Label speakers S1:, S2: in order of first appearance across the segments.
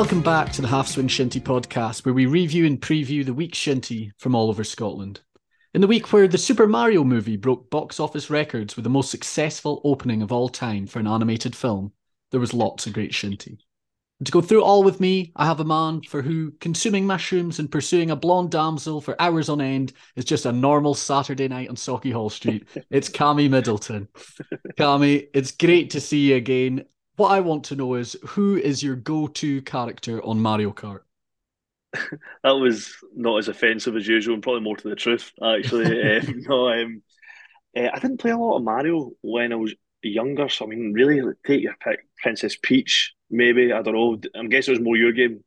S1: welcome back to the Half Swing Shinty podcast, where we review and preview the week's shinty from all over Scotland. In the week where the Super Mario movie broke box office records with the most successful opening of all time for an animated film, there was lots of great shinty. And to go through all with me, I have a man for who consuming mushrooms and pursuing a blonde damsel for hours on end is just a normal Saturday night on Sauchiehall Street. It's Cammy Middleton. Cammy, it's great to see you again. What I want to know is who is your go-to character on Mario Kart?
S2: that was not as offensive as usual, and probably more to the truth. Actually, um, no, um, uh, I didn't play a lot of Mario when I was younger. So I mean, really, take your pick, Princess Peach. Maybe I don't know. I'm guessing it was more your game.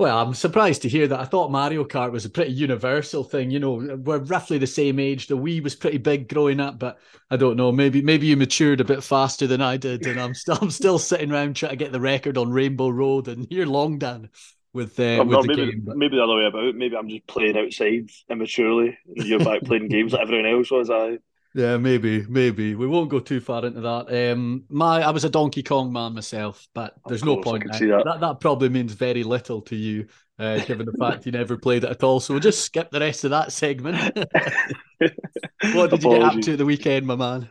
S1: Well, I'm surprised to hear that. I thought Mario Kart was a pretty universal thing. You know, we're roughly the same age. The Wii was pretty big growing up, but I don't know. Maybe maybe you matured a bit faster than I did, and I'm still I'm still sitting around trying to get the record on Rainbow Road, and you're long done with, uh, with the
S2: maybe,
S1: game. But...
S2: Maybe the other way about. Maybe I'm just playing outside immaturely, and you're back playing games like everyone else was. I.
S1: Yeah, maybe, maybe we won't go too far into that. Um, my I was a Donkey Kong man myself, but there's no point.
S2: That.
S1: that. that probably means very little to you, uh, given the fact you never played it at all. So we'll just skip the rest of that segment. what did you get up to at the weekend, my man?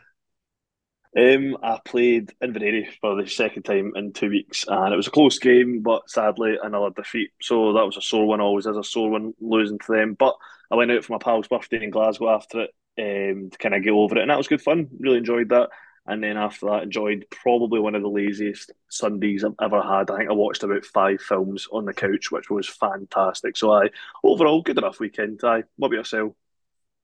S2: Um, I played Inveraray for the second time in two weeks, and it was a close game, but sadly another defeat. So that was a sore one. Always is a sore one losing to them. But I went out for my pal's birthday in Glasgow after it um, to kind of get over it, and that was good fun. Really enjoyed that. And then after that, enjoyed probably one of the laziest Sundays I've ever had. I think I watched about five films on the couch, which was fantastic. So I overall good enough weekend. I what about yourself?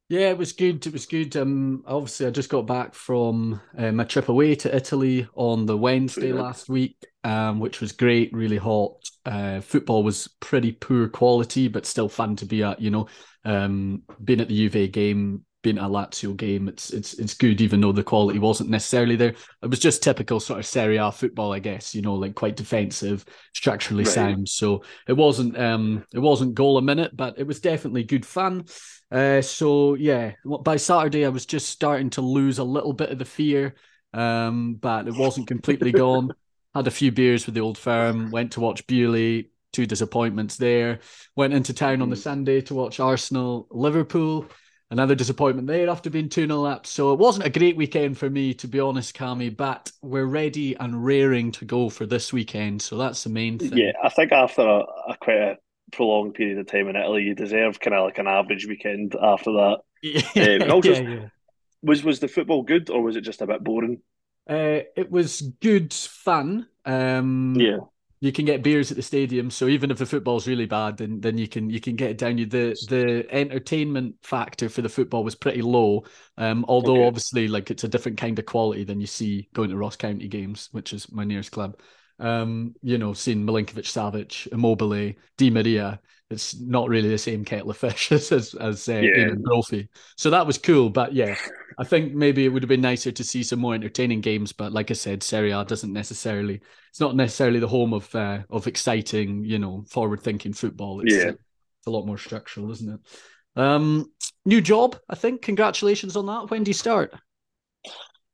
S1: Yeah, it was good. It was good. Um, obviously, I just got back from uh, my trip away to Italy on the Wednesday last week, um, which was great. Really hot. Uh, football was pretty poor quality, but still fun to be at. You know, um, being at the Juve game being a Lazio game, it's it's it's good, even though the quality wasn't necessarily there. It was just typical sort of Serie A football, I guess. You know, like quite defensive, structurally right. sound. So it wasn't um it wasn't goal a minute, but it was definitely good fun. Uh, so yeah, by Saturday I was just starting to lose a little bit of the fear, um, but it wasn't completely gone. Had a few beers with the old firm. Went to watch Beauly. Two disappointments there. Went into town on the mm. Sunday to watch Arsenal Liverpool another disappointment there after being 2 0 up. So it wasn't a great weekend for me, to be honest, Cammy, but we're ready and raring to go for this weekend. So that's the main thing.
S2: Yeah, I think after a, a quite a prolonged period of time in Italy, you deserve kind of like an average weekend after that. Yeah, um, also, yeah, yeah. Was, was the football good or was it just a bit boring?
S1: Uh, it was good fun. Um,
S2: yeah
S1: you can get beers at the stadium. So even if the football's really bad, then then you can you can get it down. You the the entertainment factor for the football was pretty low. Um, although okay. obviously like it's a different kind of quality than you see going to Ross County games, which is my nearest club. Um, you know, seeing Milinkovic Savic, Immobile, Di Maria, it's not really the same kettle of fish as as, as uh, yeah. Brophy. So that was cool, but yeah, I think maybe it would have been nicer to see some more entertaining games. But like I said, Serie A doesn't necessarily it's not necessarily the home of uh, of exciting, you know, forward thinking football. It's,
S2: yeah,
S1: it's a lot more structural, isn't it? Um, new job, I think. Congratulations on that. When do you start?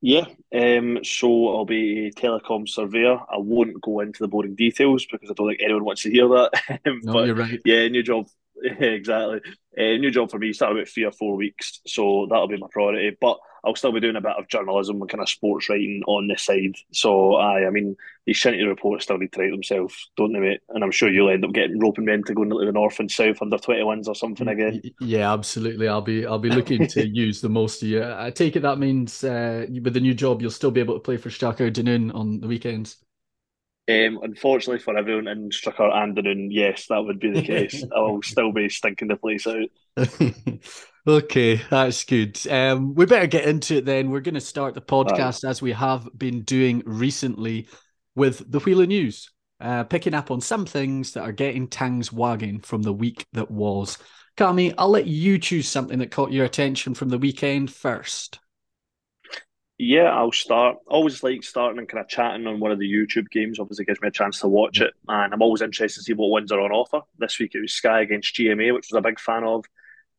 S2: Yeah, um, so I'll be a telecom surveyor. I won't go into the boring details because I don't think anyone wants to hear that.
S1: no, but you're right.
S2: Yeah, new job. exactly. Uh, new job for me. Start about three or four weeks, so that'll be my priority. But I'll still be doing a bit of journalism and kind of sports writing on this side. So I, I mean, these shinty reports still need to write themselves, don't they, mate? And I'm sure you'll end up getting roping men to go into the north and south under twenty ones or something again.
S1: Yeah, absolutely. I'll be I'll be looking to use the most of you. I take it that means uh, with the new job, you'll still be able to play for Strachur Dunoon on the weekends.
S2: Um, unfortunately for everyone in Strachur and Dunoon, yes, that would be the case. I will still be stinking the place out.
S1: okay, that's good. Um, we better get into it then. We're going to start the podcast right. as we have been doing recently with the Wheel of News, uh, picking up on some things that are getting tangs wagging from the week that was. Cammy, I'll let you choose something that caught your attention from the weekend first.
S2: Yeah, I'll start. Always like starting and kind of chatting on one of the YouTube games. Obviously, gives me a chance to watch it, and I'm always interested to see what ones are on offer. This week it was Skye against GMA, which was a big fan of.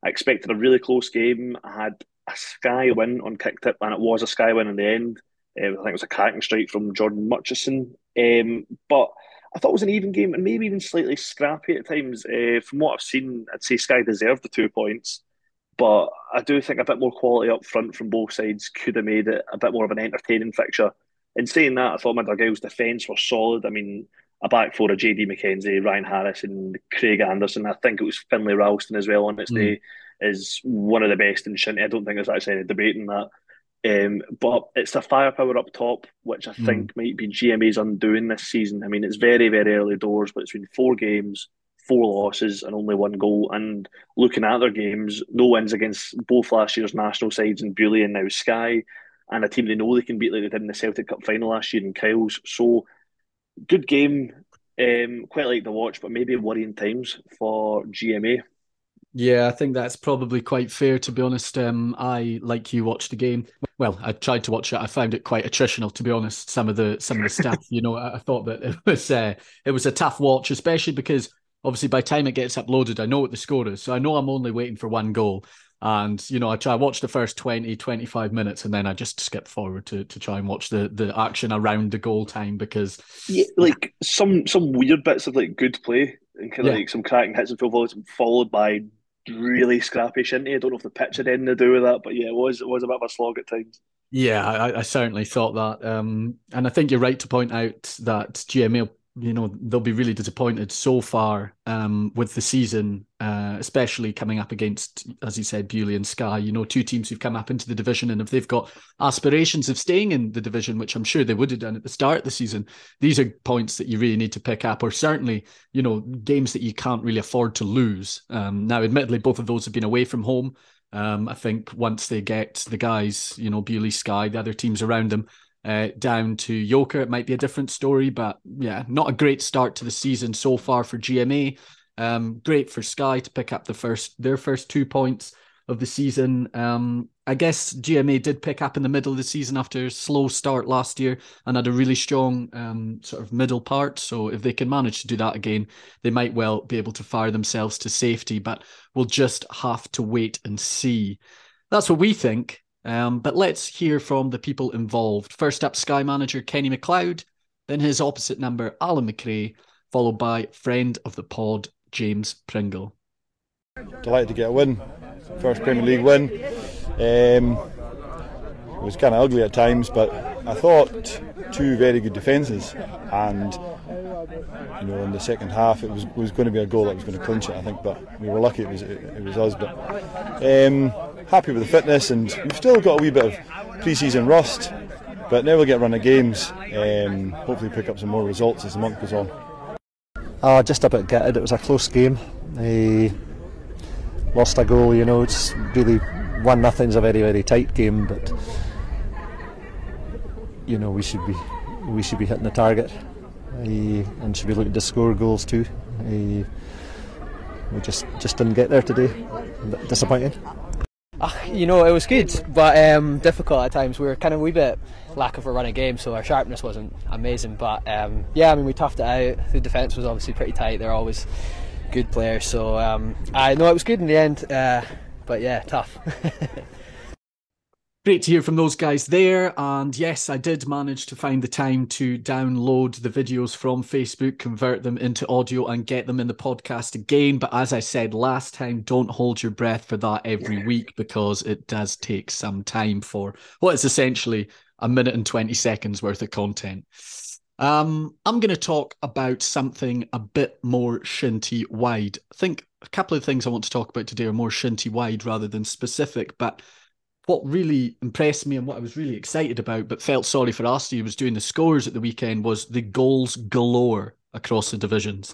S2: I expected a really close game. I had a Skye win on Kicktipp, and it was a Skye win in the end. Um, I think it was a cracking strike from Jordan Murchison. Um, but I thought it was an even game and maybe even slightly scrappy at times. Uh, from what I've seen, I'd say Skye deserved the two points. But I do think a bit more quality up front from both sides could have made it a bit more of an entertaining fixture. In saying that, I thought Argyll's defence was solid. I mean, a back four of JD McKenzie, Ryan Harris, and Craig Anderson. I think it was Finlay Ralston as well on its mm. day is one of the best in Shinty. I don't think there's actually any debate debating that. Um, but it's the firepower up top, which I mm. think might be GMA's undoing this season. I mean, it's very, very early doors, but it's been four games, four losses, and only one goal. And looking at their games, no wins against both last year's national sides in Beauly and now Skye, and a team they know they can beat like they did in the Celtic Cup final last year in Kyles. So, good game. Um, quite like the watch, but maybe worrying times for GMA.
S1: Yeah, I think that's probably quite fair to be honest. Um, I like you watched the game. Well, I tried to watch it. I found it quite attritional, to be honest. Some of the some of the stuff, you know, I, I thought that it was uh, it was a tough watch, especially because obviously by the time it gets uploaded, I know what the score is, so I know I'm only waiting for one goal. And you know, I try watch the first 20, 25 minutes, and then I just skip forward to to try and watch the the action around the goal time because
S2: yeah, like some some weird bits of like good play and kind of yeah. like some cracking hits and full volleys, followed by really scrappy shinty. I don't know if the pitch had anything to do with that, but yeah, it was it was a bit of a slog at times.
S1: Yeah, I, I certainly thought that, um, and I think you're right to point out that GMA you know they'll be really disappointed so far um, with the season, uh, especially coming up against, as you said, Beauly and Skye. You know, two teams who've come up into the division, and if they've got aspirations of staying in the division, which I'm sure they would have done at the start of the season, these are points that you really need to pick up, or certainly, you know, games that you can't really afford to lose. Um, now, admittedly, both of those have been away from home. Um, I think once they get the guys, you know, Beauly, Skye, the other teams around them, uh, down to Yoker, it might be a different story, but yeah, not a great start to the season so far for GMA. Um, great for Skye to pick up the first their first two points of the season. Um, I guess GMA did pick up in the middle of the season after a slow start last year and had a really strong um, sort of middle part. So if they can manage to do that again, they might well be able to fire themselves to safety. But we'll just have to wait and see. That's what we think. Um, but let's hear from the people involved. First up, Skye manager Kenny McLeod, then his opposite number, Alan McRae, followed by friend of the pod, James Pringle.
S3: Delighted to get a win, first Premier League win. Um, it was kind of ugly at times, but I thought two very good defences, and you know, in the second half it was was going to be a goal that was going to clinch it, I think, but we were lucky it was it, it was us. But um, happy with the fitness, and we've still got a wee bit of pre-season rust, but now we'll get a run of games. Um, hopefully, pick up some more results as the month goes on.
S4: Uh, just a bit gutted. It was a close game. He lost a goal. You know, it's really one nothing's a very very tight game, but you know we should be we should be hitting the target. And should be looking to score goals too. we just just didn't get there today. Disappointing.
S5: Uh, you know, it was good, but um, difficult at times. We were kind of a wee bit lack of a running game, so our sharpness wasn't amazing. But um, yeah, I mean, we toughed it out. The defence was obviously pretty tight. They're always good players, so um, I know it was good in the end. Uh, but yeah, tough.
S1: Great to hear from those guys there. And yes, I did manage to find the time to download the videos from Facebook, convert them into audio, and get them in the podcast again. But as I said last time, don't hold your breath for that every week because it does take some time for what is essentially a minute and 20 seconds worth of content. Um, I'm going to talk about something a bit more shinty wide. I think a couple of things I want to talk about today are more shinty wide rather than specific, but what really impressed me and what I was really excited about, but felt sorry for Asti was doing the scores at the weekend was the goals galore across the divisions.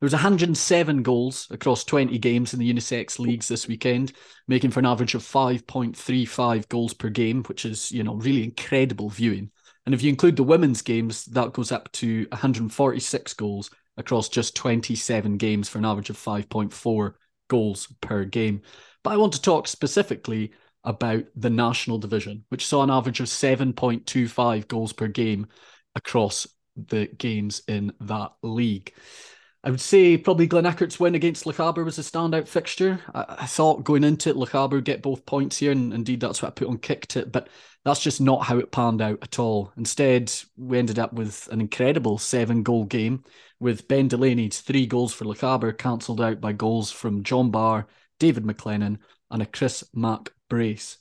S1: There was 107 goals across 20 games in the unisex leagues this weekend, making for an average of 5.35 goals per game, which is, you know, really incredible viewing. And if you include the women's games, that goes up to 146 goals across just 27 games for an average of 5.4 goals per game. But I want to talk specifically about the national division, which saw an average of 7.25 goals per game across the games in that league. I would say probably Glenurquhart's win against Lochaber was a standout fixture. I, I thought going into it, Lochaber get both points here, and indeed that's what I put on Kicktipp, but that's just not how it panned out at all. Instead, we ended up with an incredible seven goal game with Ben Delaney's three goals for Lochaber cancelled out by goals from John Barr, David McLennan, and a Chris Mack brace.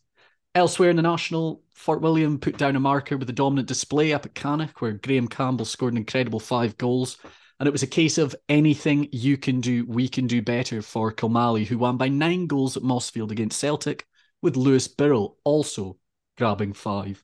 S1: Elsewhere in the National, Fort William put down a marker with a dominant display up at Cannich, where Graham Campbell scored an incredible five goals. And it was a case of anything you can do, we can do better for Kilmallie, who won by nine goals at Mossfield against Celtic, with Lewis Birrell also grabbing five.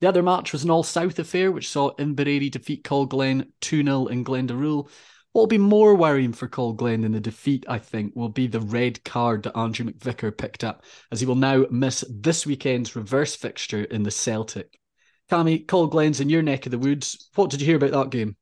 S1: The other match was an all South affair, which saw Inveraray defeat Colglen 2 0 in Glendaruel. What will be more worrying for Colglen than the defeat, I think, will be the red card that Andrew McVicker picked up, as he will now miss this weekend's reverse fixture in the Celtic. Cammy, Colglen's in your neck of the woods. What did you hear about that game?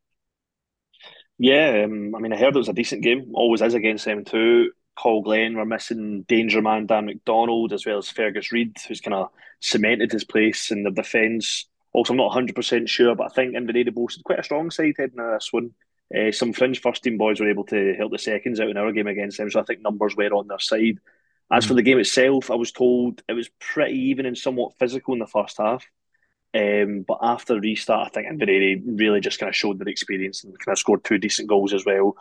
S2: Yeah, um, I mean, I heard it was a decent game. Always is against them too. Colglen were missing danger man Dan McDonald as well as Fergus Reid, who's kind of cemented his place in the defence. Also, I'm not 100% sure, but I think Inveraray boasted quite a strong side heading into this one. Uh, some fringe first team boys were able to help the seconds out in our game against them, so I think numbers were on their side. As mm. for the game itself, I was told it was pretty even and somewhat physical in the first half. Um, but after restart, I think Inveraray really just kind of showed their experience and kind of scored two decent goals as well.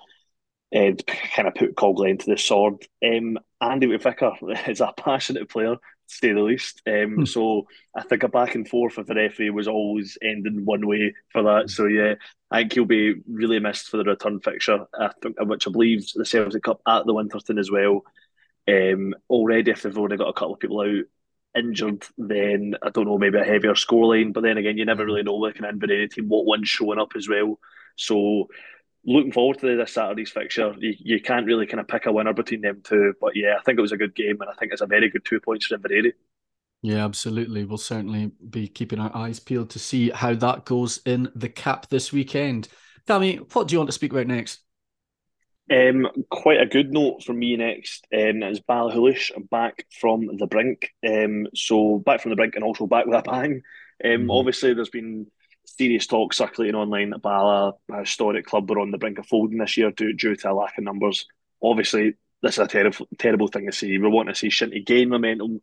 S2: And kind of put Colglen to the sword. Um, Andy McVicker is a passionate player, say the least. Um, hmm. So I think a back and forth with the referee was always ending one way for that. So yeah, I think he'll be really missed for the return fixture, I think, which I believe the Celtic Cup at the Winterton as well. Um, already, if they've already got a couple of people out, injured, then I don't know, maybe a heavier scoreline. But then again, you never really know looking at any team what one's showing up as well. So looking forward to this Saturday's fixture. You, you can't really kind of pick a winner between them two. But yeah, I think it was a good game and I think it's a very good two points for Inveraray.
S1: Yeah, absolutely. We'll certainly be keeping our eyes peeled to see how that goes in the cap this weekend. Tammy, what do you want to speak about next?
S2: Um, quite a good note from me next um, is Ballachulish back from the brink. Um, so back from the brink and also back with a bang. Um, mm-hmm. Obviously, there's been serious talk circulating online that Bala, a historic club, were on the brink of folding this year due, due to a lack of numbers. Obviously, this is a terrible, terrible thing to see. We want to see Shinty gain momentum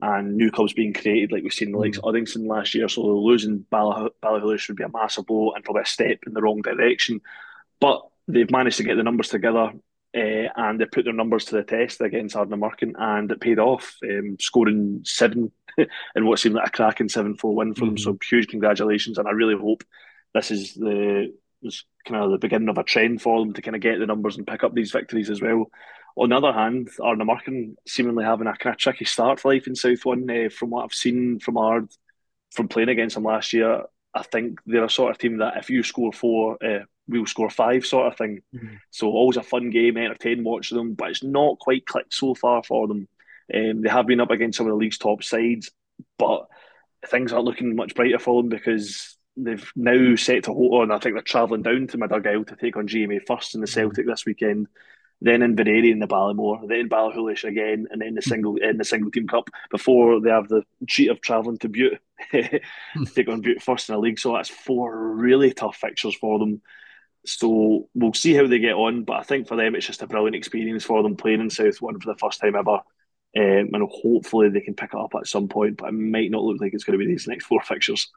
S2: and new clubs being created, like we've seen the likes of mm. Uddingston last year. So losing Ballachulish would be a massive blow and probably a step in the wrong direction. But they've managed to get the numbers together uh, and they put their numbers to the test against Ardnamurchan and it paid off, um, scoring seven in what seemed like a cracking 7 4 win for mm-hmm. them. So huge congratulations. And I really hope this is the was kind of the beginning of a trend for them to kind of get the numbers and pick up these victories as well. On the other hand, Ardnamurchan seemingly having a kind of tricky start for life in South One. Uh, from what I've seen from Ard, from playing against them last year, I think they're a sort of team that if you score four, uh, we'll score five sort of thing. Mm-hmm. So always a fun game, entertaining watching them, but it's not quite clicked so far for them. Um, they have been up against some of the league's top sides, but things aren't looking much brighter for them because they've now set to hold on. I think they're travelling down to Madurgyle to take on GMA first in the mm-hmm. Celtic this weekend. Then in Inveraray in the Balliemore, then Ballachulish again, and then the single in the single team cup before they have the treat of travelling to Bute to take on Bute first in the league. So that's four really tough fixtures for them. So we'll see how they get on. But I think for them, it's just a brilliant experience for them playing in South One for the first time ever. Um, and hopefully they can pick it up at some point, but it might not look like it's going to be these next four fixtures.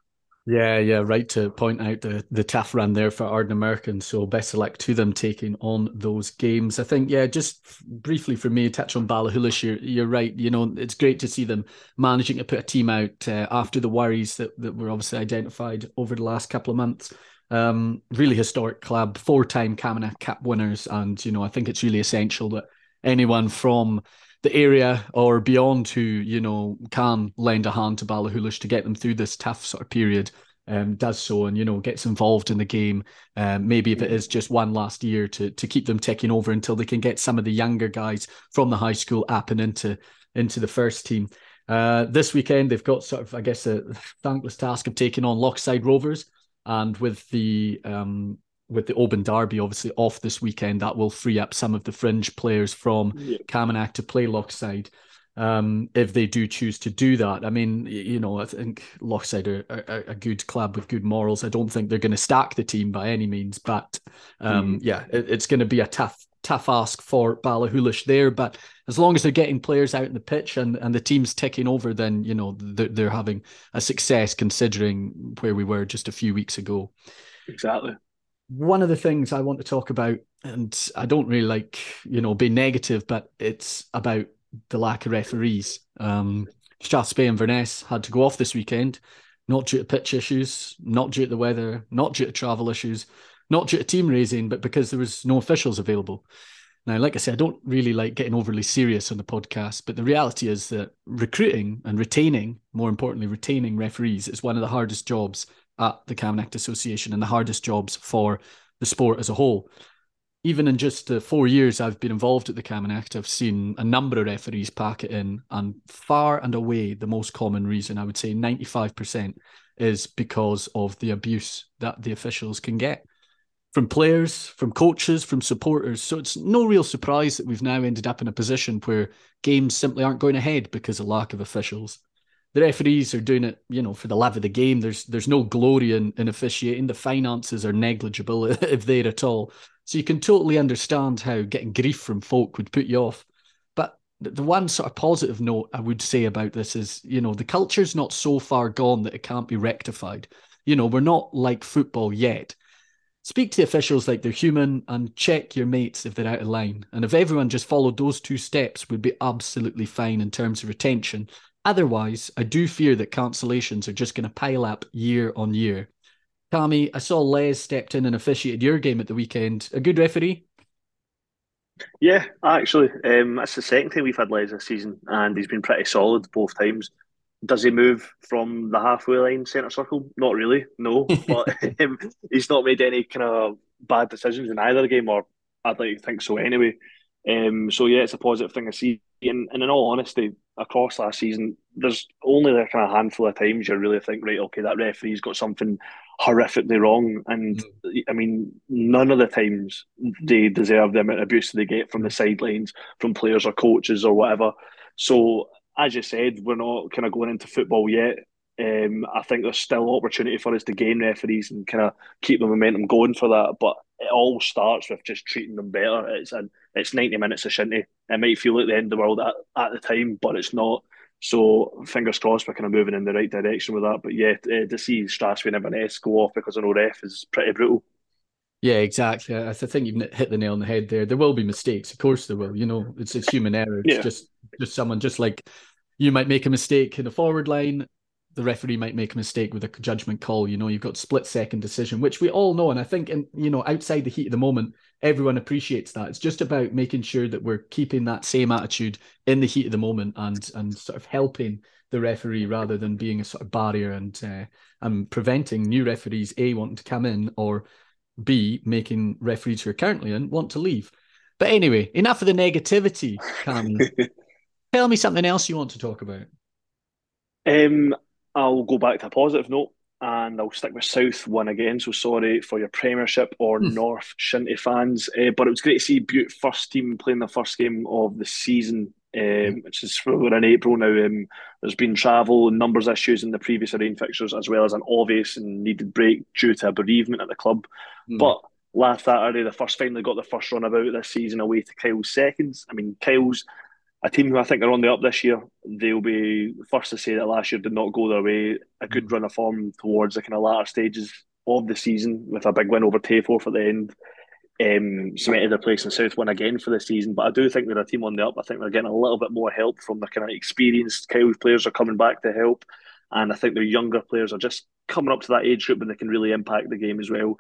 S1: Yeah, yeah, right to point out the the tough run there for Ardnamurchan. So best of luck to them taking on those games. I think, yeah, just briefly for me, touch on Ballachulish. You're, you're right. You know, it's great to see them managing to put a team out uh, after the worries that, that were obviously identified over the last couple of months. Um, really historic club, four-time Camanachd Cup winners, and you know I think it's really essential that anyone from the area or beyond who you know can lend a hand to Ballachulish to get them through this tough sort of period um, does so and you know gets involved in the game. Um, maybe if it is just one last year to to keep them ticking over until they can get some of the younger guys from the high school up and into into the first team. Uh, this weekend they've got sort of I guess a thankless task of taking on Lochside Rovers and with the um, with the Oban Derby obviously off this weekend, that will free up some of the fringe players from yeah. Camanachd to play Lochside. um, if they do choose to do that. I mean, you know, I think Lochside are, are, a good club with good morals. I don't think they're going to stack the team by any means, but um, mm. yeah, it, it's going to be a tough tough ask for Ballachulish there. But as long as they're getting players out in the pitch and, and the team's ticking over, then you know they're, they're having a success considering where we were just a few weeks ago.
S2: Exactly.
S1: One of the things I want to talk about, and I don't really like, you know, be negative, but it's about the lack of referees. Um, Strathspey and Inverness had to go off this weekend, not due to pitch issues, not due to the weather, not due to travel issues, not due to team raising, but because there was no officials available. Now, like I said, I don't really like getting overly serious on the podcast, but the reality is that recruiting and retaining, more importantly, retaining referees is one of the hardest jobs at the Camanachd Association and the hardest jobs for the sport as a whole even in just the four years I've been involved at the Camanachd, I've seen a number of referees pack it in, and far and away the most common reason, I would say 95%, is because of the abuse that the officials can get from players, from coaches, from supporters. So it's no real surprise that we've now ended up in a position where games simply aren't going ahead because of lack of officials. The referees are doing it, you know, for the love of the game. There's there's no glory in, in officiating. The finances are negligible if they're at all. So you can totally understand how getting grief from folk would put you off. But the one sort of positive note I would say about this is, you know, the culture's not so far gone that it can't be rectified. You know, we're not like football yet. Speak to the officials like they're human and check your mates if they're out of line. And if everyone just followed those two steps, we'd be absolutely fine in terms of retention. Otherwise, I do fear that cancellations are just going to pile up year on year. Tommy, I saw Les stepped in and officiated your game at the weekend. A good referee?
S2: Yeah, actually, um, that's the second time we've had Les this season, and he's been pretty solid both times. Does he move from the halfway line centre circle? Not really, no. but um, he's not made any kind of bad decisions in either game, or I'd like to think so anyway. Um, so yeah, it's a positive thing to see. And, and in all honesty, across last season, there's only a kind of handful of times you really think, right, okay, that referee's got something horrifically wrong. And mm. I mean, none of the times they deserve the amount of abuse they get from the sidelines, from players or coaches or whatever. So, as you said, we're not kind of going into football yet. Um, I think there's still opportunity for us to gain referees and kind of keep the momentum going for that. But it all starts with just treating them better. It's an it's 90 minutes of shinty. It might feel like the end of the world at, at the time, but it's not. So fingers crossed we're kind of moving in the right direction with that. But yeah, uh, to see Strathspey and Inverness go off because no ref is pretty brutal.
S1: Yeah, exactly. I think you've hit the nail on the head there. There will be mistakes, of course there will. You know, it's it's human error. It's yeah. just just someone just like you might make a mistake in the forward line the referee might make a mistake with a judgment call. You know, you've got split second decision, which we all know. And I think, in, you know, outside the heat of the moment, everyone appreciates that. It's just about making sure that we're keeping that same attitude in the heat of the moment and and sort of helping the referee rather than being a sort of barrier and uh, and preventing new referees a wanting to come in or b making referees who are currently in want to leave. But anyway, enough of the negativity. Cam. Tell me something else you want to talk about.
S2: Um, I'll go back to a positive note and I'll stick with South one again. So sorry for your Premiership or mm. North Shinty fans, uh, but it was great to see Bute first team playing the first game of the season, um, mm. which is we're in April now. Um, there's been travel and numbers issues in the previous arranged fixtures, as well as an obvious and needed break due to a bereavement at the club. Mm. But last Saturday, the first finally got the first run about this season away to Kyle's seconds. I mean, Kyle's a team who I think are on the up this year. They'll be first to say that last year did not go their way. A good mm. run of form towards the kind of latter stages of the season with a big win over Tayforth at the end. Um, cemented their place in South one again for the season. But I do think they're a team on the up. I think they're getting a little bit more help from the kind of experienced Kyle players are coming back to help. And I think their younger players are just coming up to that age group when they can really impact the game as well.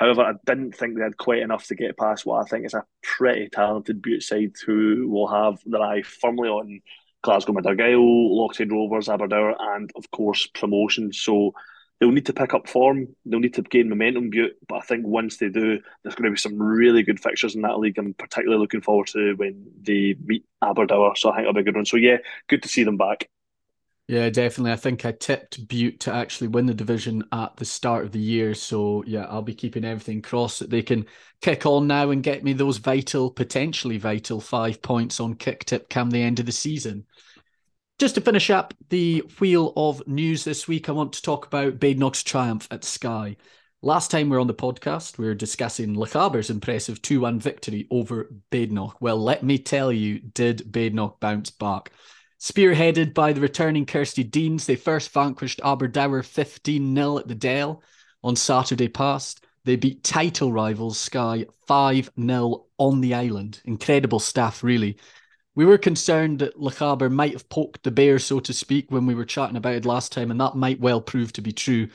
S2: However, I didn't think they had quite enough to get past what I think is a pretty talented Bute side who will have their eye firmly on Glasgow Argyll, Lochside Rovers, Aberdour, and of course promotion. So they'll need to pick up form. They'll need to gain momentum, Bute. But I think once they do, there's going to be some really good fixtures in that league. I'm particularly looking forward to when they meet Aberdour. So I think it'll be a good one. So yeah, good to see them back.
S1: Yeah, definitely. I think I tipped Bute to actually win the division at the start of the year. So, yeah, I'll be keeping everything crossed that they can kick on now and get me those vital, potentially vital five points on Kicktipp come the end of the season. Just to finish up the wheel of news this week, I want to talk about Badenoch's triumph at Skye. Last time we were on the podcast, we were discussing Lochaber's impressive 2 1 victory over Badenoch. Well, let me tell you, did Badenoch bounce back? Spearheaded by the returning Kirsty Deans, they first vanquished Aberdour 15 0 at the Dell on Saturday past. They beat title rivals Skye 5 0 on the island. Incredible stuff, really. We were concerned that Lochaber might have poked the bear, so to speak, when we were chatting about it last time, and that might well prove to be true.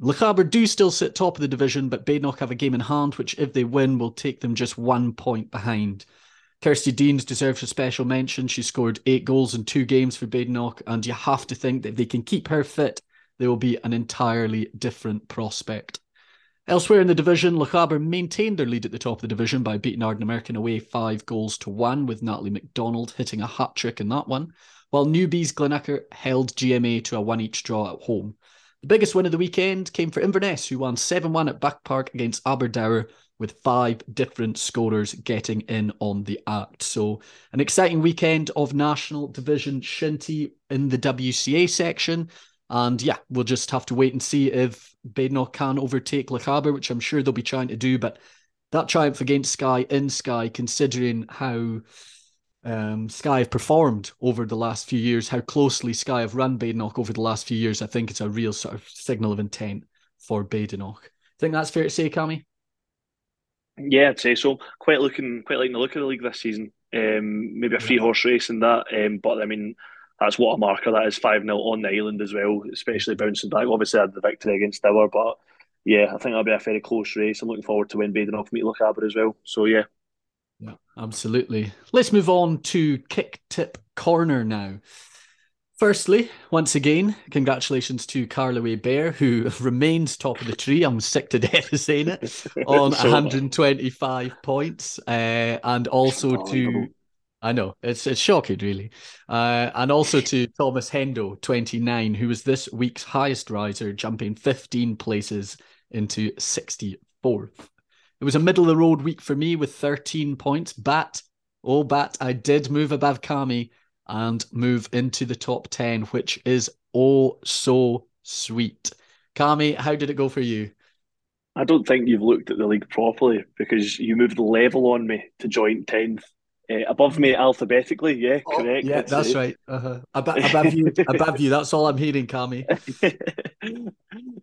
S1: Lochaber do still sit top of the division, but Badenoch have a game in hand, which, if they win, will take them just one point behind. Kirsty Deans deserves a special mention. She scored eight goals in two games for Badenoch, and you have to think that if they can keep her fit, they will be an entirely different prospect. Elsewhere in the division, Lochaber maintained their lead at the top of the division by beating Ardnamurchan away five goals to one, with Natalie McDonald hitting a hat trick in that one, while newbies Glenurquhart held GMA to a one each draw at home. The biggest win of the weekend came for Inverness, who won 7 1 at Bught Park against Aberdour, with five different scorers getting in on the act. So, an exciting weekend of National Division Shinty in the WCA section. And yeah, we'll just have to wait and see if Badenoch can overtake Lochaber, which I'm sure they'll be trying to do. But that triumph against Skye in Skye, considering how um, Skye have performed over the last few years, how closely Skye have run Badenoch over the last few years, I think it's a real sort of signal of intent for Badenoch. I Think that's fair to say, Cammy?
S2: Yeah, I'd say so. Quite looking, quite liking the look of the league this season. Um, maybe a free horse race in that, um, but I mean, that's what a marker that is 5 0 on the island as well, especially bouncing back. Obviously, I had the victory against Dower, but yeah, I think that'll be a very close race. I'm looking forward to when off meet Lochaber as well. So yeah,
S1: yeah, absolutely. Let's move on to Kicktipp corner now. Firstly, once again, congratulations to Carloway Bear, who remains top of the tree. I'm sick to death of saying it, on so 125 points. Uh, and also to, I know, it's, it's shocking, really. Uh, and also to Thomas Hendo, 29, who was this week's highest riser, jumping 15 places into 64th. It was a middle of the road week for me with 13 points. But, oh, but I did move above Cammy and move into the top 10, which is oh so sweet. Cammy, how did it go for you?
S2: I don't think you've looked at the league properly because you moved the level on me to joint 10th uh, above me alphabetically, yeah, oh, correct.
S1: Yeah, that's, that's right. Uh-huh. Ab- above you, above you. That's all I'm hearing, Cammy.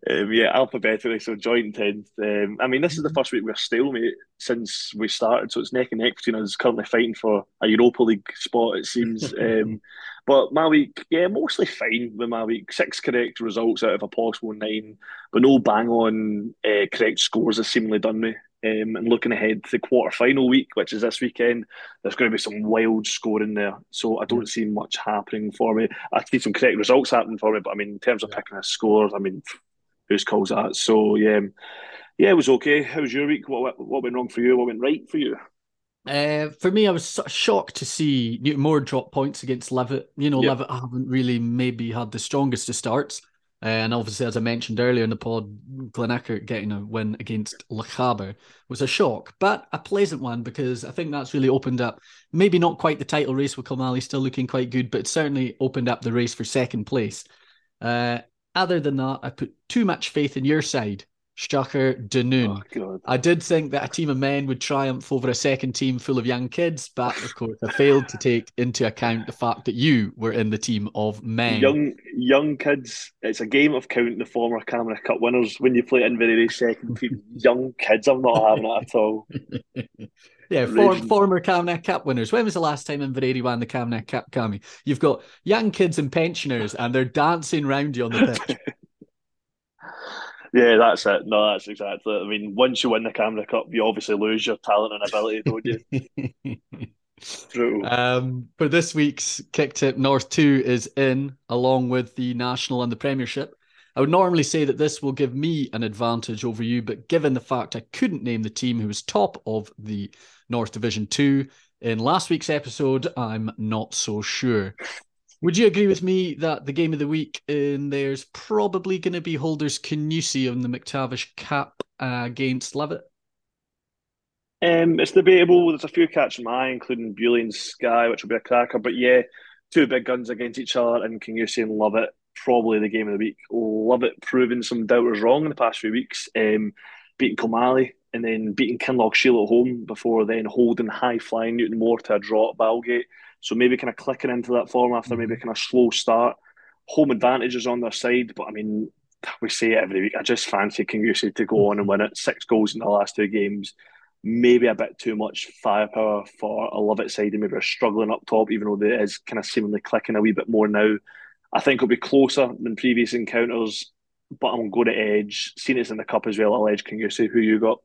S2: um, yeah, alphabetically. So joint tenth. Um, I mean, this is the first week we're stalemate since we started, so it's neck and neck between us. Currently fighting for a Europa League spot, it seems. um, but my week, yeah, mostly fine with my week. Six correct results out of a possible nine, but no bang on uh, correct scores has seemingly done me. Um, and looking ahead to the quarter final week, which is this weekend, there's going to be some wild scoring there. So I don't see much happening for me. I see some correct results happening for me, but I mean, in terms of picking a score, I mean, who's calls that? So yeah, yeah, it was okay. How was your week? What what went wrong for you? What went right for you?
S1: Uh, for me, I was shocked to see Newtonmore drop points against Lovat. You know, yep. Lovat haven't really maybe had the strongest of starts. And obviously, as I mentioned earlier in the pod, Glenurquhart getting a win against Lochaber was a shock, but a pleasant one because I think that's really opened up, maybe not quite the title race with Kilmallie still looking quite good, but it certainly opened up the race for second place. Uh, other than that, I put too much faith in your side Strachur Dunoon. Oh, I did think that a team of men would triumph over a second team full of young kids, but of course I failed to take into account the fact that you were in the team of men.
S2: Young young kids. It's a game of counting the former Camanachd Cup winners when you play in very second team. young kids, I'm not having it at all.
S1: Yeah, for, former Camanachd Cup winners. When was the last time Inveraray won the Camanachd Cup, Cammy? You've got young kids and pensioners, and they're dancing round you on the pitch.
S2: Yeah, that's it. No, that's exactly. It. I mean, once you win the Camanachd Cup, you obviously lose your talent and ability, don't you?
S1: True. Um, for this week's Kicktipp, North Two is in along with the national and the Premiership. I would normally say that this will give me an advantage over you, but given the fact I couldn't name the team who was top of the North Division Two in last week's episode, I'm not so sure. Would you agree with me that the game of the week in there's probably going to be Holders Kingussie on the McTavish Cup uh, against Lovat?
S2: Um, it's debatable. There's a few catching my eye, including Beauly and Skye, which will be a cracker. But yeah, two big guns against each other, and Kingussie and Lovat probably the game of the week. Lovat, proving some doubters wrong in the past few weeks, um, beating Kilmallie and then beating Kinlochshiel at home before then holding high flying Newton Newtonmore to a draw at Balgate. So maybe kind of clicking into that form after maybe kind of slow start. Home advantage is on their side, but I mean, we say it every week. I just fancy Kingussie to go on and win it. Six goals in the last two games. Maybe a bit too much firepower for a Lovat side and maybe are struggling up top, even though it is kind of seemingly clicking a wee bit more now. I think it'll be closer than previous encounters, but I'm going to edge. Seen it's in the cup as well. I'll edge Kingussie Who you got?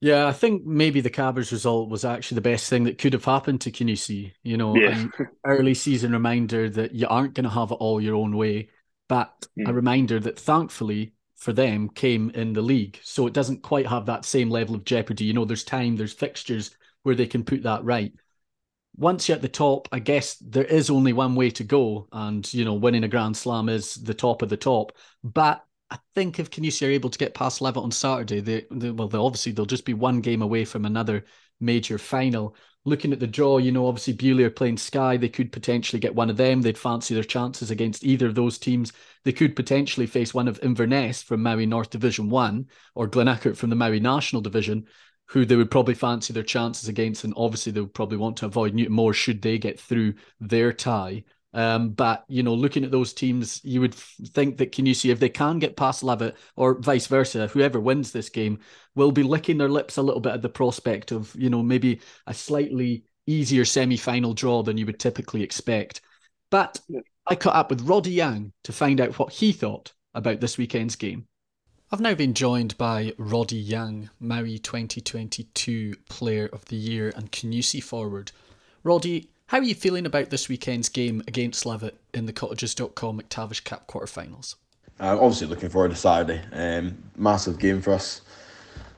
S1: Yeah, I think maybe the Cabbers result was actually the best thing that could have happened to Kingussie. You know,
S2: Yeah.
S1: an early season reminder that you aren't going to have it all your own way, but a
S2: Mm.
S1: reminder that thankfully for them came in the league. So it doesn't quite have that same level of jeopardy. You know, there's time, there's fixtures where they can put that right. Once you're at the top, I guess there is only one way to go. And, you know, winning a Grand Slam is the top of the top. But I think if Kingussie are able to get past Lovat on Saturday, they, they well, they obviously they'll just be one game away from another major final. Looking at the draw, you know, obviously Beauly are playing Skye. They could potentially get one of them. They'd fancy their chances against either of those teams. They could potentially face one of Inverness from Mowi North Division One or Glenurquhart from the Mowi National Division, who they would probably fancy their chances against. And obviously they would probably want to avoid Newtonmore should they get through their tie. Um, but you know, looking at those teams, you would think that Kingussie if they can get past Lovat or vice versa, whoever wins this game will be licking their lips a little bit at the prospect of you know maybe a slightly easier semi-final draw than you would typically expect. But. I caught up with Roddy Young to find out what he thought about this weekend's game. I've now been joined by Roddy Young, Mowi 2022 Player of the Year and Kingussie forward. Roddy, how are you feeling about this weekend's game against Lovat in the Cottages.com McTavish Cup quarterfinals?
S6: Uh, obviously, looking forward to Saturday. Um, massive game for us.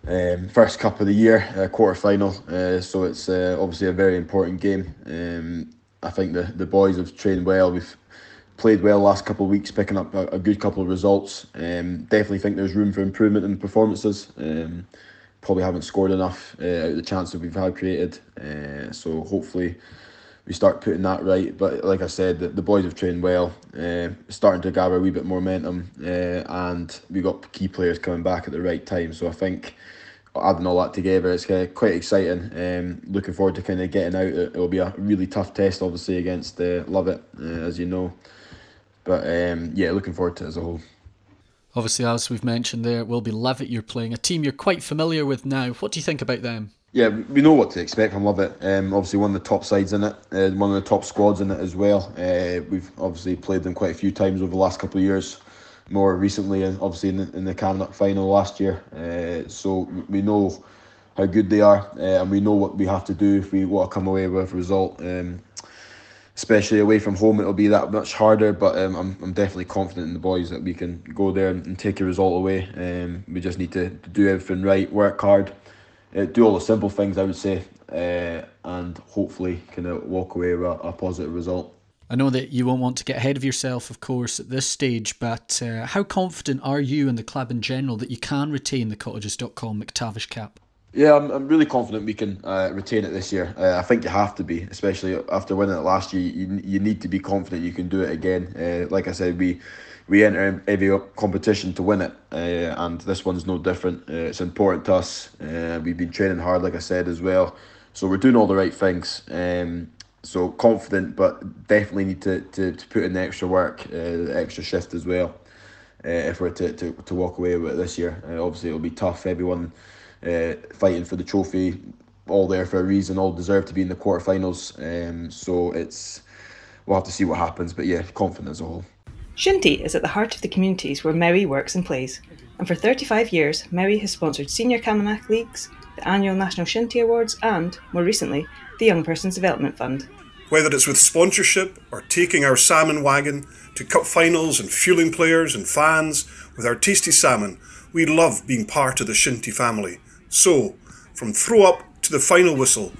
S6: Um, first cup of the year, uh, quarter final. Uh, so it's uh, obviously a very important game. Um, I think the, the boys have trained well. We've played well last couple of weeks, picking up a, a good couple of results. Um, definitely think there's room for improvement in performances. Um, probably haven't scored enough uh, out of the chance that we've had created. Uh, so hopefully we start putting that right. But like I said, the, the boys have trained well, uh, starting to gather a wee bit more momentum, uh, and we got key players coming back at the right time. So I think adding all that together, it's uh, quite exciting. Um, looking forward to kind of getting out. It will be a really tough test, obviously, against uh, Lovat, uh, as you know. But um, yeah, looking forward to it as a whole.
S1: Obviously, as we've mentioned there, it will be Lovat you're playing, a team you're quite familiar with now. What do you think about them?
S6: Yeah, we know what to expect from Lovat. Um, obviously, one of the top sides in it, uh, one of the top squads in it as well. Uh, we've obviously played them quite a few times over the last couple of years. More recently, and obviously in the, in the Camanachd final last year. Uh, so we know how good they are, uh, and we know what we have to do if we want to come away with a result. Um, especially away from home, it'll be that much harder. But um, I'm, I'm definitely confident in the boys that we can go there and, and take a result away. Um, we just need to, to do everything right, work hard, uh, do all the simple things, I would say, uh, and hopefully kind of walk away with a, a positive result.
S1: I know that you won't want to get ahead of yourself, of course, at this stage, but uh, how confident are you and the club in general that you can retain the Cottages.com McTavish cap?
S6: Yeah, I'm, I'm really confident we can uh, retain it this year. Uh, I think you have to be, especially after winning it last year. You, you need to be confident you can do it again. Uh, like I said, we we enter every competition to win it, uh, and this one's no different. Uh, it's important to us. Uh, we've been training hard, like I said, as well. So we're doing all the right things. Um, so confident, but definitely need to, to, to put in the extra work, the extra shift as well. If we're to, to, to walk away with it this year, obviously it'll be tough. Everyone uh, fighting for the trophy, all there for a reason, all deserve to be in the quarterfinals. Um, so it's we'll have to see what happens, but yeah, confident as a whole.
S7: Shinty is at the heart of the communities where Mowi works and plays, and for 35 years, Mowi has sponsored senior Camanachd leagues, the annual National Shinty Awards, and, more recently, the Young Persons Development Fund.
S8: Whether it's with sponsorship or taking our salmon wagon to cup finals and fueling players and fans with our tasty salmon, we love being part of the Shinty family. So, from throw up to the final whistle,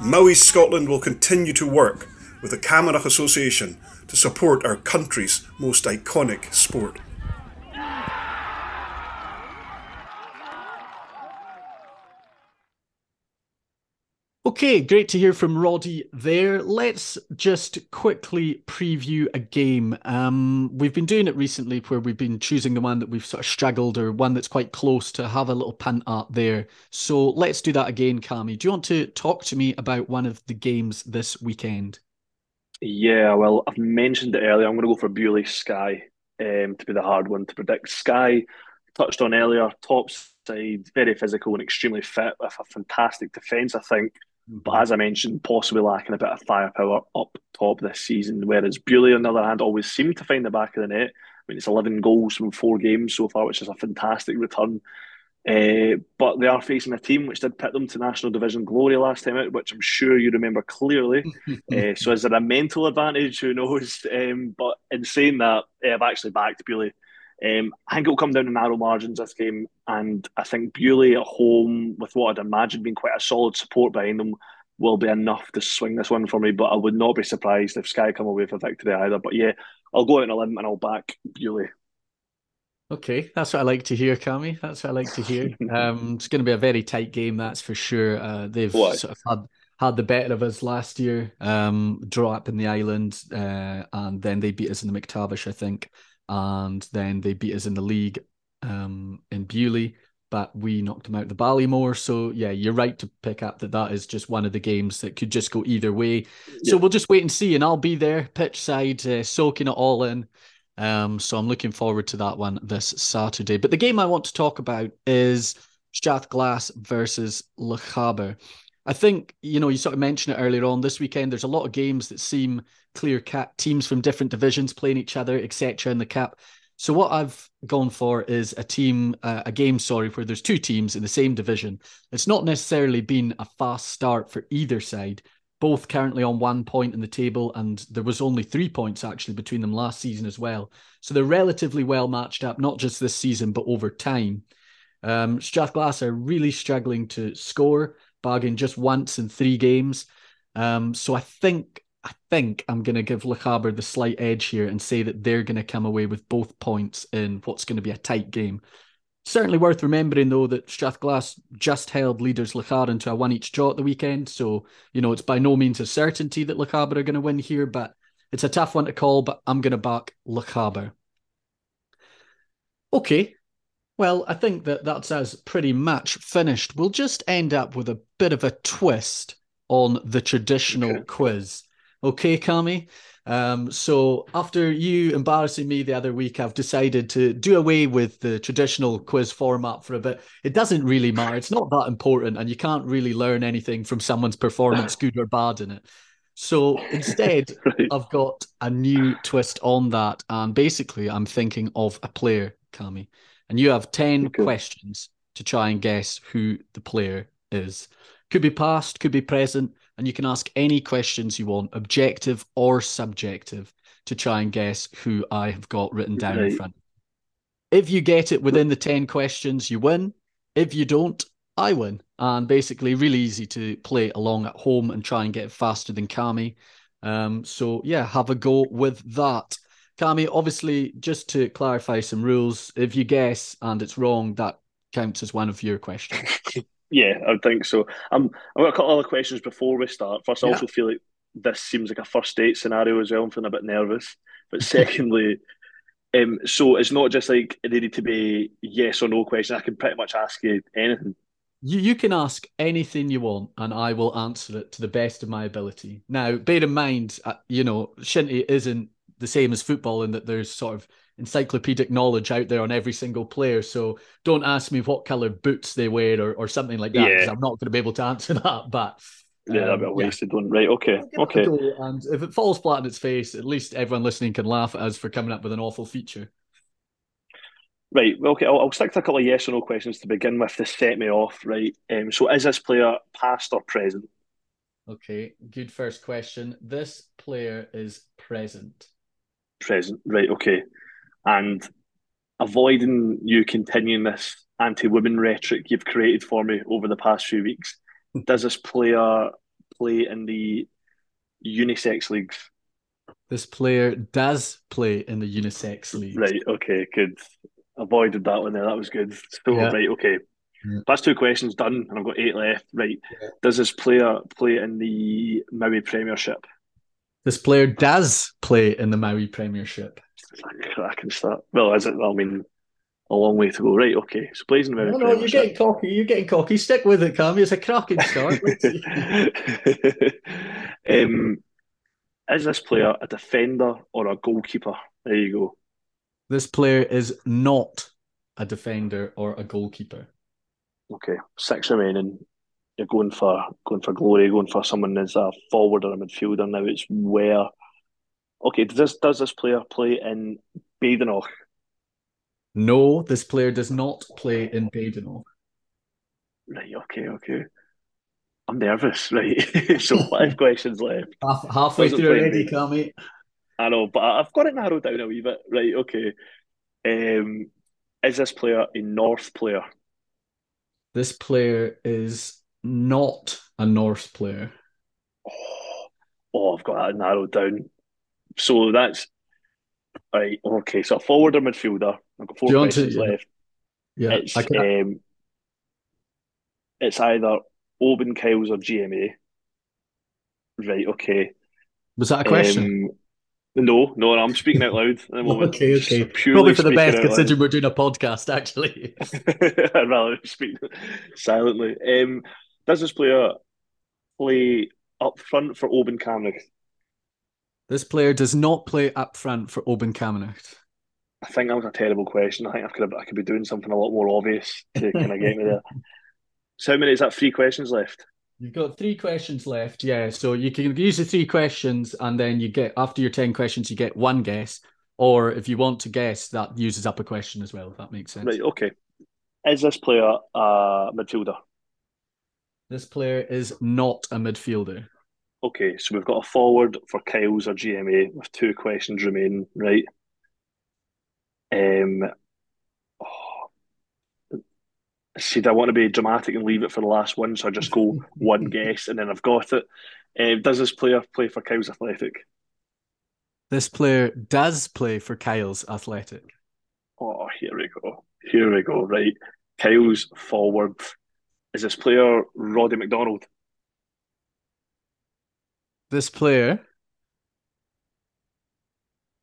S8: Mowi Scotland will continue to work with the Camanachd Association to support our country's most iconic sport.
S1: Okay, great to hear from Roddy there. Let's just quickly preview a game. Um, we've been doing it recently where we've been choosing the one that we've sort of struggled or one that's quite close to have a little punt at there. So let's do that again, Cammy. Do you want to talk to me about one of the games this weekend?
S2: Yeah, well, I've mentioned it earlier. I'm going to go for Beauly Skye um, to be the hard one to predict. Skye, touched on earlier, top side, very physical and extremely fit with a fantastic defence, I think. But as I mentioned, possibly lacking a bit of firepower up top this season. Whereas Beauly, on the other hand, always seemed to find the back of the net. I mean, it's 11 goals from four games so far, which is a fantastic return. Uh, but they are facing a team which did pit them to National Division glory last time out, which I'm sure you remember clearly. uh, so is there a mental advantage? Who knows? Um, but in saying that, uh, I've actually backed Beauly. Um, I think it'll come down to narrow margins this game, and I think Beauly at home, with what I'd imagine being quite a solid support behind them, will be enough to swing this one for me. But I would not be surprised if Skye come away with a victory either. But yeah, I'll go out on a limb and I'll back Beauly.
S1: Okay, that's what I like to hear, Cammy. That's what I like to hear. um, it's going to be a very tight game, that's for sure. Uh, they've what? sort of had had the better of us last year, um, draw up in the island, uh, and then they beat us in the MacTavish, I think, and then they beat us in the league um, in Beauly, but we knocked them out the Balliemore. So yeah, you're right to pick up that that is just one of the games that could just go either way. Yeah. So we'll just wait and see, and I'll be there pitch side, uh, soaking it all in. Um, so I'm looking forward to that one this Saturday. But the game I want to talk about is Strathglass versus Lochaber. I think, you know, you sort of mentioned it earlier on this weekend. There's a lot of games that seem clear cut, teams from different divisions playing each other, etc. in the cap. So what I've gone for is a team, uh, a game, sorry, where there's two teams in the same division. It's not necessarily been a fast start for either side, both currently on one point in the table, and there was only three points actually between them last season as well. So they're relatively well matched up, not just this season, but over time. Um, Strathglass are really struggling to score, bargain just once in three games. Um, so I think I think I'm going to give Lochaber the slight edge here and say that they're going to come away with both points in what's going to be a tight game. Certainly worth remembering, though, that Strathglass just held leaders Lochaber to a one each draw at the weekend. So, you know, it's by no means a certainty that Lochaber are going to win here, but it's a tough one to call. But I'm going to back Lochaber. Okay. Well, I think that that's us pretty much finished. We'll just end up with a bit of a twist on the traditional okay. quiz. Okay, Cammy? Um, so after you embarrassing me the other week, I've decided to do away with the traditional quiz format for a bit. It doesn't really matter. It's not that important, and you can't really learn anything from someone's performance, good or bad, in it. So instead, right. I've got a new twist on that, and basically, I'm thinking of a player, Cammy, and you have ten okay. questions to try and guess who the player is. Could be past, could be present and you can ask any questions you want, objective or subjective, to try and guess who I have got written down right. in front. If you get it within the 10 questions, you win. If you don't, I win. And basically, really easy to play along at home and try and get it faster than Cammy. Um, so, yeah, have a go with that. Cammy, obviously, just to clarify some rules, if you guess and it's wrong, that counts as one of your questions.
S2: Yeah, I think so. Um, I've got a couple other questions before we start. First, I also feel like this seems like a first date scenario as well. I'm feeling a bit nervous. But secondly, um, so it's not just like it needed to be yes or no question. I can pretty much ask you anything.
S1: You, you can ask anything you want, and I will answer it to the best of my ability. Now, bear in mind, uh, you know, Shinty isn't the same as football in that there's sort of encyclopedic knowledge out there on every single player. So don't ask me what color boots they wear or, or something like that because yeah. I'm not going to be able to answer that. But
S2: yeah, um, be a wasted yeah. one. Right. Okay. Okay.
S1: And if it falls flat on its face, at least everyone listening can laugh at us for coming up with an awful feature.
S2: Right. Well, okay. I'll, I'll stick to a couple of yes or no questions to begin with to set me off. Right. Um, so, is this player past or present?
S1: Okay. Good first question. This player is present.
S2: Present. Right. Okay and avoiding you continuing this anti-women rhetoric you've created for me over the past few weeks. Hmm. Does this player play in the unisex leagues?
S1: This player does play in the unisex league.
S2: Right. Okay. Good. Avoided that one there. That was good. So yeah. right. Okay. yeah. that's two questions done, and I've got eight left. Right. Yeah. Does this player play in the Mowi Premiership?
S1: This player does play in the Mowi Premiership.
S2: Can start. Well, is it? I mean, a long way to go. Right, okay. So plays in the Mowi
S1: no, no, you're getting cocky. You're getting cocky. Stick with it, Cammy. It's a cracking start.
S2: um, is this player a defender or a goalkeeper? There you go.
S1: This player is not a defender or a goalkeeper.
S2: Okay, six remaining. You're going for going for glory, going for someone as a forward or a midfielder. Now it's where. Okay, does this does this player play in Badenoch?
S1: No, this player does not play in Badenoch.
S2: Right. Okay. Okay. I'm nervous. Right. so five questions left.
S1: Half, halfway through already, Cammy.
S2: I know, but I've got it narrowed down a wee bit. Right. Okay. Um, is this player a North player?
S1: This player is not a Norse player.
S2: Oh, oh, I've got that narrowed down. So that's right. Okay, so a forward or midfielder. I've got four questions to, left.
S1: Yeah,
S2: it's um, it's either Oban Kyles or GMA. Right. Okay.
S1: Was that a question? Um,
S2: no, no, I'm speaking out loud at the moment.
S1: okay, okay. Probably for the best, considering we're doing a podcast, actually.
S2: I'd rather speak silently. Um, does this player play up front for Oban Camanachd?
S1: This player does not play up front for Oban Camanachd.
S2: I think that was a terrible question. I think I could have, I could be doing something a lot more obvious to kind of get me there. So how many is that? Three questions left.
S1: You've got three questions left, yeah. So you can use the three questions, and then you get after your ten questions, you get one guess. Or if you want to guess, that uses up a question as well. If that makes sense.
S2: Right. Okay. Is this player a midfielder?
S1: This player is not a midfielder.
S2: Okay, so we've got a forward for Kyles or GMA with two questions remaining, right? Um, oh, see, I want to be dramatic and leave it for the last one, so I just go one guess and then I've got it. Uh, does this player play for Kyles Athletic?
S1: This player does play for Kyles Athletic.
S2: Oh, here we go. Here we go. Right, Kyles forward. Is this player Roddy McDonald?
S1: This player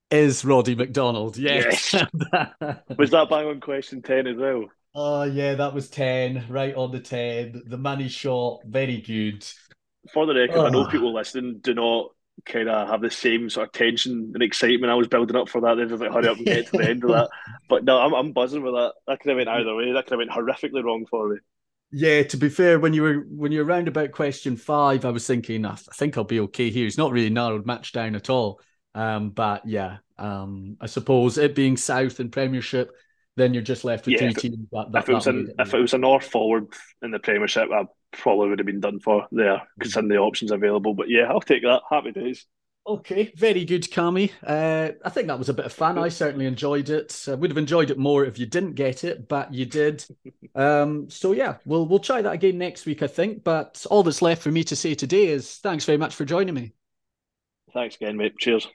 S1: is Roddy McDonald. Yes. yes.
S2: Was that bang on question ten as well?
S1: Oh yeah, that was ten, right on the ten. The money shot, very good.
S2: For the record, oh. I know ah. people listening do not kind of have the same sort of tension and excitement I was building up for that. They're just like, hurry up and get to the end of that. But no, I'm, I'm buzzing with that. That could have went either way. That could have went horrifically wrong for me.
S1: Yeah, to be fair, when you were when you're around about question five, I was thinking, I think I'll be okay here. It's not really narrowed match down at all. Um, but yeah, um, I suppose it being South and Premiership, then you're just left with yeah, three teams. That, that,
S2: if it was an, if it was a North forward in the Premiership, I probably would have been done for there considering the options available. But yeah, I'll take that. Happy days.
S1: Okay, very good, Cammy. Uh, I think that was a bit of fun. I certainly enjoyed it. I would have enjoyed it more if you didn't get it, but you did. um, so yeah, we'll we'll try that again next week, I think. But all that's left for me to say today is thanks very much for joining me.
S2: Thanks again, mate. Cheers.